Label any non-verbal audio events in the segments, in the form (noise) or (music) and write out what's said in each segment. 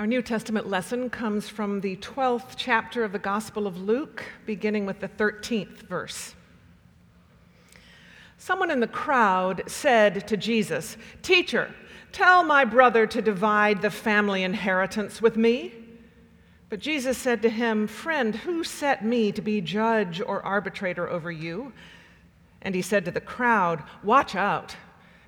Our New Testament lesson comes from the 12th chapter of the Gospel of Luke, beginning with the 13th verse. Someone in the crowd said to Jesus, Teacher, tell my brother to divide the family inheritance with me. But Jesus said to him, Friend, who set me to be judge or arbitrator over you? And he said to the crowd, Watch out,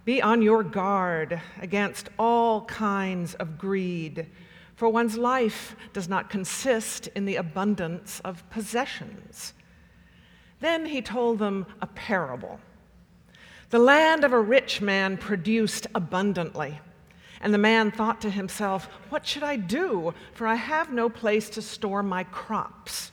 be on your guard against all kinds of greed, for one's life does not consist in the abundance of possessions. Then he told them a parable. The land of a rich man produced abundantly. And the man thought to himself, What should I do? For I have no place to store my crops.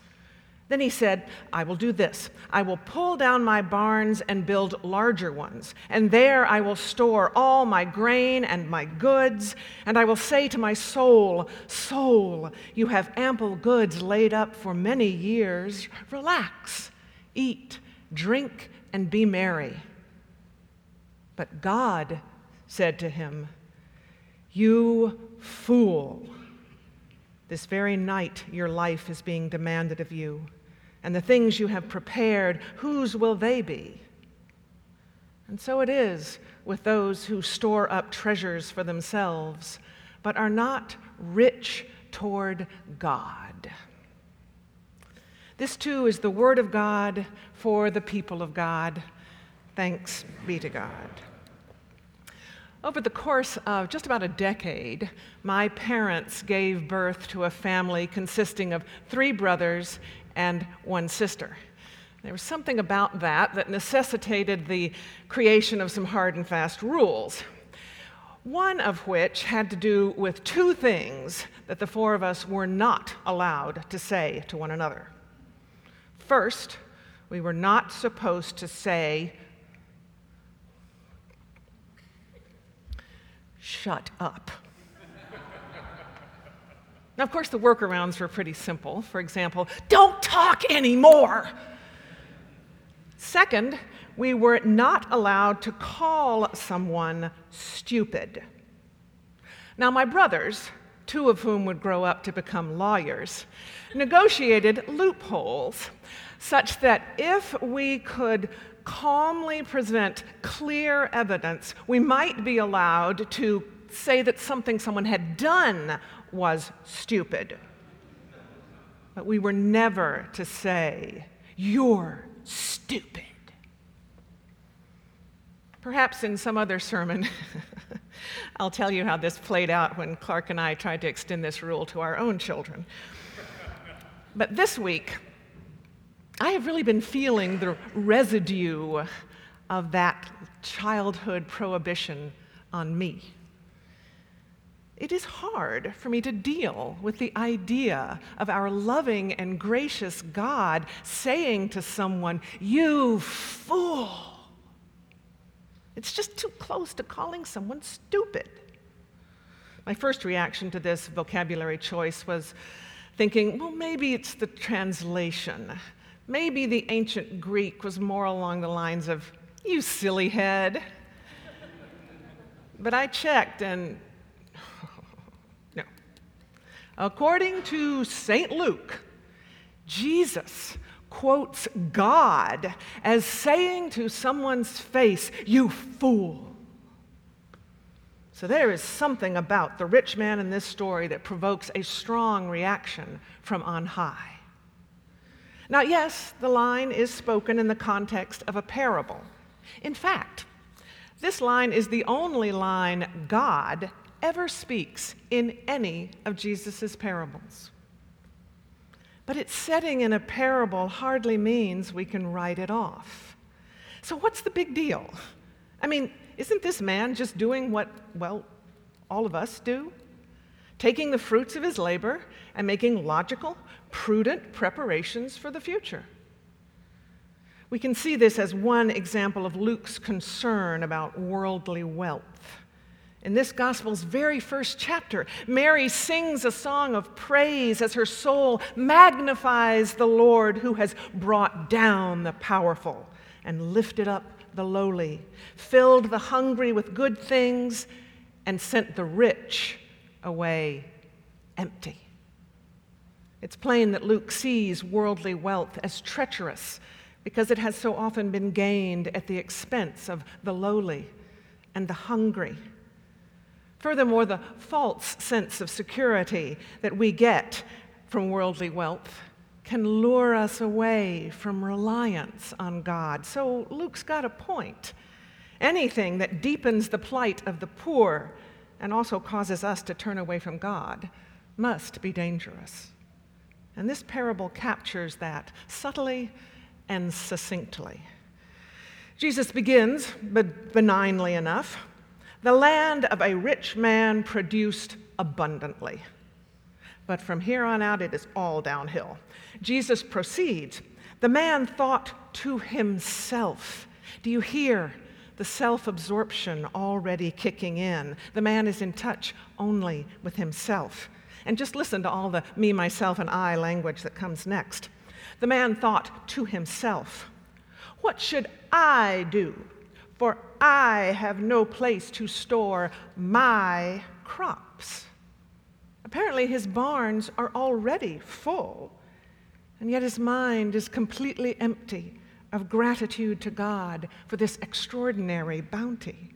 Then he said, I will do this. I will pull down my barns and build larger ones, and there I will store all my grain and my goods. And I will say to my soul, Soul, you have ample goods laid up for many years. Relax, eat, drink, and be merry. But God said to him, you fool. This very night your life is being demanded of you, and the things you have prepared, whose will they be? And so it is with those who store up treasures for themselves, but are not rich toward God. This too is the word of God for the people of God. Thanks be to God. Over the course of just about a decade, my parents gave birth to a family consisting of three brothers and one sister. There was something about that that necessitated the creation of some hard and fast rules. One of which had to do with two things that the four of us were not allowed to say to one another. First, we were not supposed to say shut up. Now, of course, the workarounds were pretty simple. For example, don't talk anymore. Second, we were not allowed to call someone stupid. Now, my brothers, two of whom would grow up to become lawyers, negotiated loopholes such that if we could calmly present clear evidence, we might be allowed to say that something someone had done was stupid. But we were never to say, You're stupid. Perhaps in some other sermon, (laughs) I'll tell you how this played out when Clark and I tried to extend this rule to our own children. But this week, I have really been feeling the residue of that childhood prohibition on me. It is hard for me to deal with the idea of our loving and gracious God saying to someone, You fool. It's just too close to calling someone stupid. My first reaction to this vocabulary choice was thinking, well, maybe it's the translation. Maybe the ancient Greek was more along the lines of, you silly head. but I checked and. According to St. Luke, Jesus quotes God as saying to someone's face, You fool. So there is something about the rich man in this story that provokes a strong reaction from on high. Now, yes, the line is spoken in the context of a parable. In fact, this line is the only line God ever speaks in any of Jesus' parables. But its setting in a parable hardly means we can write it off. So, what's the big deal? I mean, isn't this man just doing what, well, all of us do? Taking the fruits of his labor and making logical, prudent preparations for the future. We can see this as one example of Luke's concern about worldly wealth. In this gospel's very first chapter, Mary sings a song of praise as her soul magnifies the Lord who has brought down the powerful and lifted up the lowly, filled the hungry with good things, and sent the rich away empty. It's plain that Luke sees worldly wealth as treacherous because it has so often been gained at the expense of the lowly and the hungry. Furthermore, the false sense of security that we get from worldly wealth can lure us away from reliance on God. So Luke's got a point. Anything that deepens the plight of the poor and also causes us to turn away from God must be dangerous. And this parable captures that subtly and succinctly. Jesus begins, but benignly enough, the land of a rich man produced abundantly. But from here on out, it is all downhill. Jesus proceeds. The man thought to himself. Do you hear the self absorption already kicking in? The man is in touch only with himself. And just listen to all the me, myself, and I language that comes next. The man thought to himself, What should I do? For I have no place to store my crops. Apparently, his barns are already full, and yet his mind is completely empty of gratitude to God for this extraordinary bounty.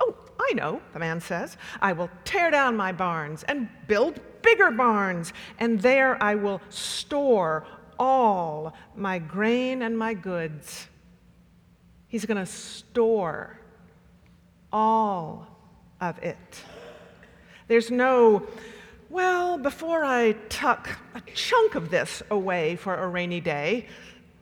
Oh, I know, the man says. I will tear down my barns and build bigger barns, and there I will store all my grain and my goods. He's going to store all of it. There's no, well, before I tuck a chunk of this away for a rainy day,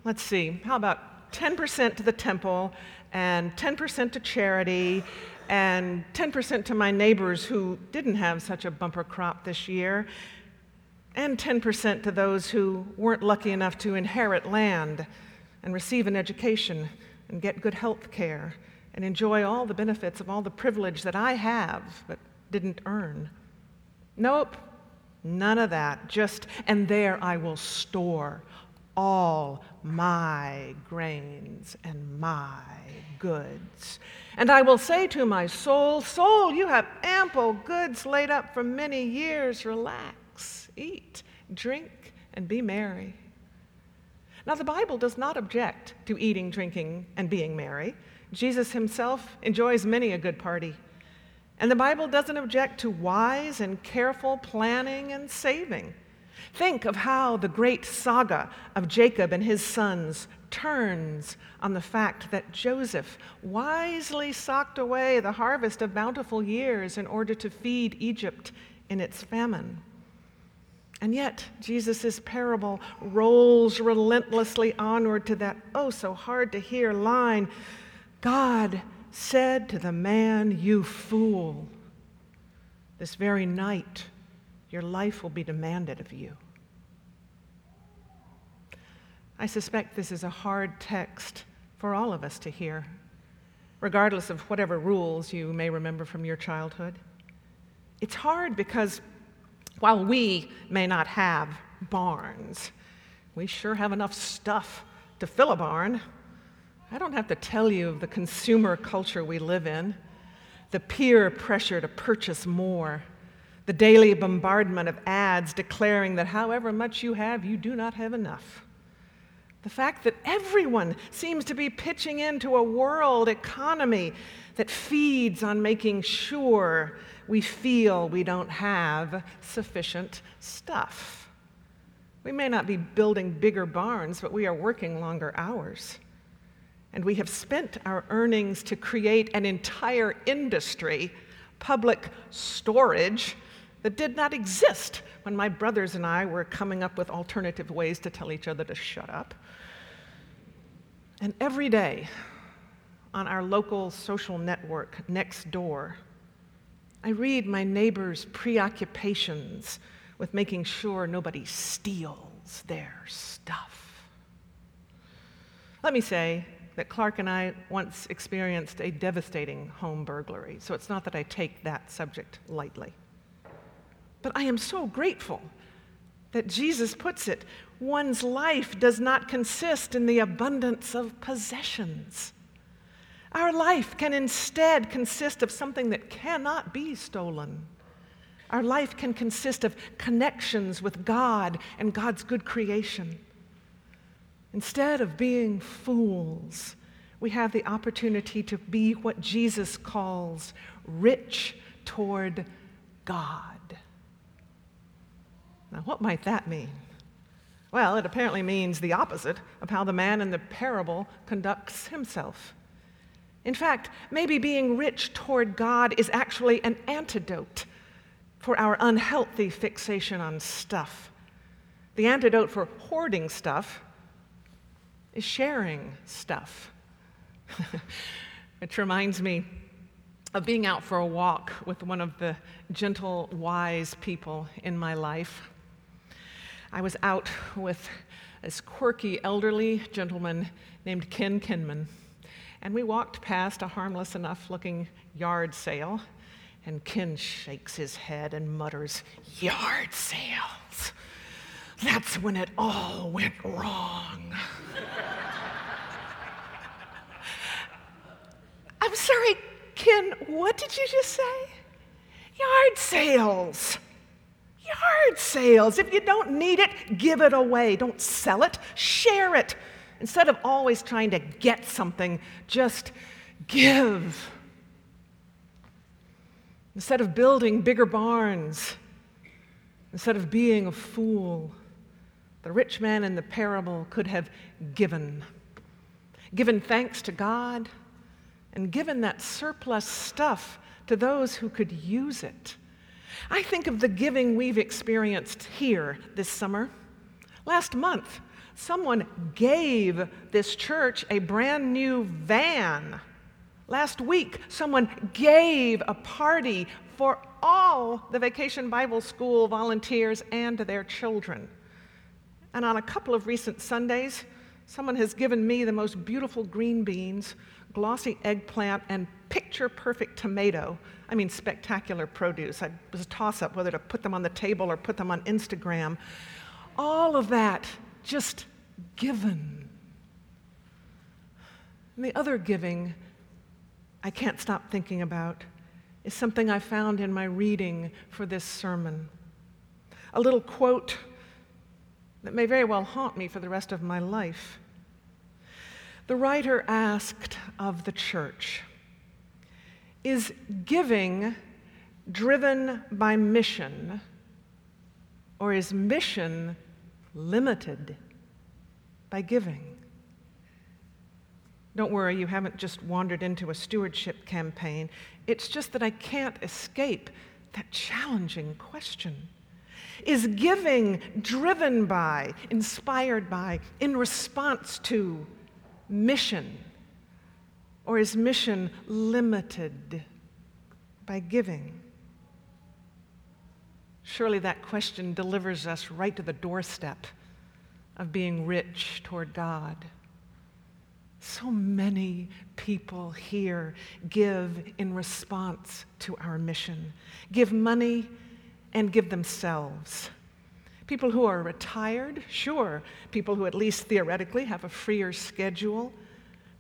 let's see, how about 10% to the temple and 10% to charity and 10% to my neighbors who didn't have such a bumper crop this year, and 10% to those who weren't lucky enough to inherit land and receive an education and get good health care and enjoy all the benefits of all the privilege that I have but didn't earn. Nope, none of that. Just, and there I will store all my grains and my goods. And I will say to my soul, Soul, you have ample goods laid up for many years. Relax, eat, drink, and be merry. Now, the Bible does not object to eating, drinking, and being merry. Jesus himself enjoys many a good party. And the Bible doesn't object to wise and careful planning and saving. Think of how the great saga of Jacob and his sons turns on the fact that Joseph wisely socked away the harvest of bountiful years in order to feed Egypt in its famine. And yet, Jesus' parable rolls relentlessly onward to that oh so hard to hear line God said to the man, You fool, this very night your life will be demanded of you. I suspect this is a hard text for all of us to hear, regardless of whatever rules you may remember from your childhood. It's hard because while we may not have barns, we sure have enough stuff to fill a barn. I don't have to tell you of the consumer culture we live in, the peer pressure to purchase more, the daily bombardment of ads declaring that however much you have, you do not have enough. The fact that everyone seems to be pitching into a world economy that feeds on making sure we feel we don't have sufficient stuff. We may not be building bigger barns, but we are working longer hours. And we have spent our earnings to create an entire industry, public storage, that did not exist when my brothers and I were coming up with alternative ways to tell each other to shut up. And every day on our local social network Nextdoor, I read my neighbors' preoccupations with making sure nobody steals their stuff. Let me say that Clark and I once experienced a devastating home burglary, so it's not that I take that subject lightly. But I am so grateful that Jesus puts it one's life does not consist in the abundance of possessions. Our life can instead consist of something that cannot be stolen Our life can consist of connections with God and God's good creation. Instead of being fools, we have the opportunity to be what Jesus calls rich toward God. Now, what might that mean? Well, it apparently means the opposite of how the man in the parable conducts himself. In fact, maybe being rich toward God is actually an antidote for our unhealthy fixation on stuff. The antidote for hoarding stuff is sharing stuff. (laughs) Which reminds me of being out for a walk with one of the gentle, wise people in my life. I was out with this quirky elderly gentleman named Ken Kinman, and we walked past a harmless enough looking yard sale, and Ken shakes his head and mutters, Yard sales! That's when it all went wrong. (laughs) I'm sorry, Ken, what did you just say? Yard sales. Yard sales. If you don't need it, give it away. Don't sell it, share it. Instead of always trying to get something, just give. Instead of building bigger barns, instead of being a fool, the rich man in the parable could have given. Given thanks to God and given that surplus stuff to those who could use it. I think of the giving we've experienced here this summer. Last month, someone gave this church a brand new van. Last week, someone gave a party for all the Vacation Bible School volunteers and their children. And on a couple of recent Sundays, someone has given me the most beautiful green beans, glossy eggplant, and picture perfect tomato. I mean, spectacular produce. I was a toss up whether to put them on the table or put them on Instagram. All of that just given. And the other giving I can't stop thinking about is something I found in my reading for this sermon. A little quote that may very well haunt me for the rest of my life. The writer asked of the church Is giving driven by mission, or is mission limited by giving? Don't worry, you haven't just wandered into a stewardship campaign. It's just that I can't escape that challenging question. Is giving driven by, inspired by, in response to mission? Or is mission limited by giving? Surely that question delivers us right to the doorstep of being rich toward God. So many people here give in response to our mission, give money and give themselves. People who are retired, sure, people who at least theoretically have a freer schedule,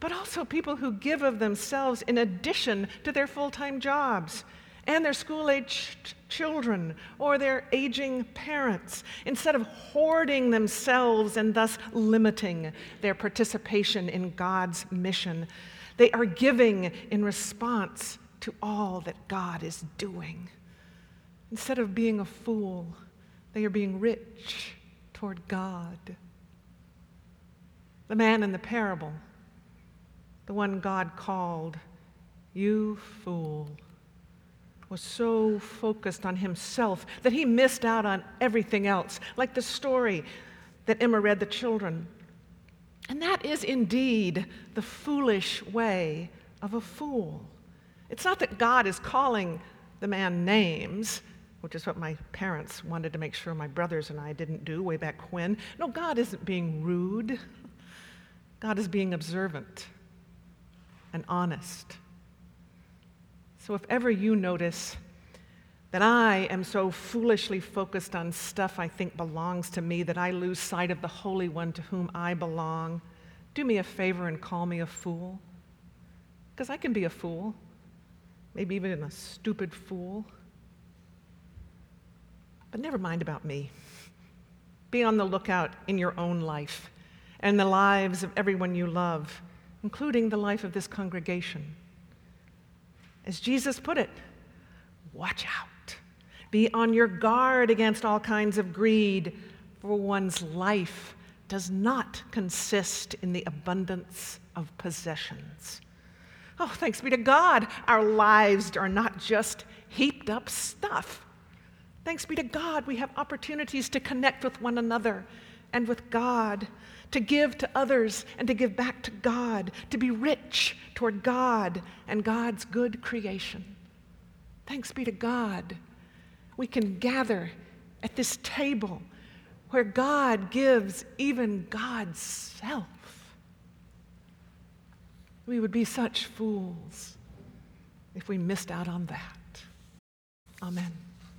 but also people who give of themselves in addition to their full time jobs and their school aged children or their aging parents, instead of hoarding themselves and thus limiting their participation in God's mission. They are giving in response to all that God is doing. Instead of being a fool, they are being rich toward God. The man in the parable, the one God called, You fool, was so focused on himself that he missed out on everything else, like the story that Emma read the children. And that is indeed the foolish way of a fool. It's not that God is calling the man names, which is what my parents wanted to make sure my brothers and I didn't do way back when. No, God isn't being rude, God is being observant and honest. So if ever you notice that I am so foolishly focused on stuff I think belongs to me that I lose sight of the Holy One to whom I belong, do me a favor and call me a fool. Because I can be a fool, maybe even a stupid fool. But never mind about me. Be on the lookout in your own life and the lives of everyone you love, including the life of this congregation. As Jesus put it, watch out. Be on your guard against all kinds of greed, for one's life does not consist in the abundance of possessions. Oh, thanks be to God, our lives are not just heaped up stuff. Thanks be to God, we have opportunities to connect with one another and with God, to give to others and to give back to God, to be rich toward God and God's good creation. Thanks be to God, we can gather at this table where God gives even God's self. We would be such fools if we missed out on that. Amen.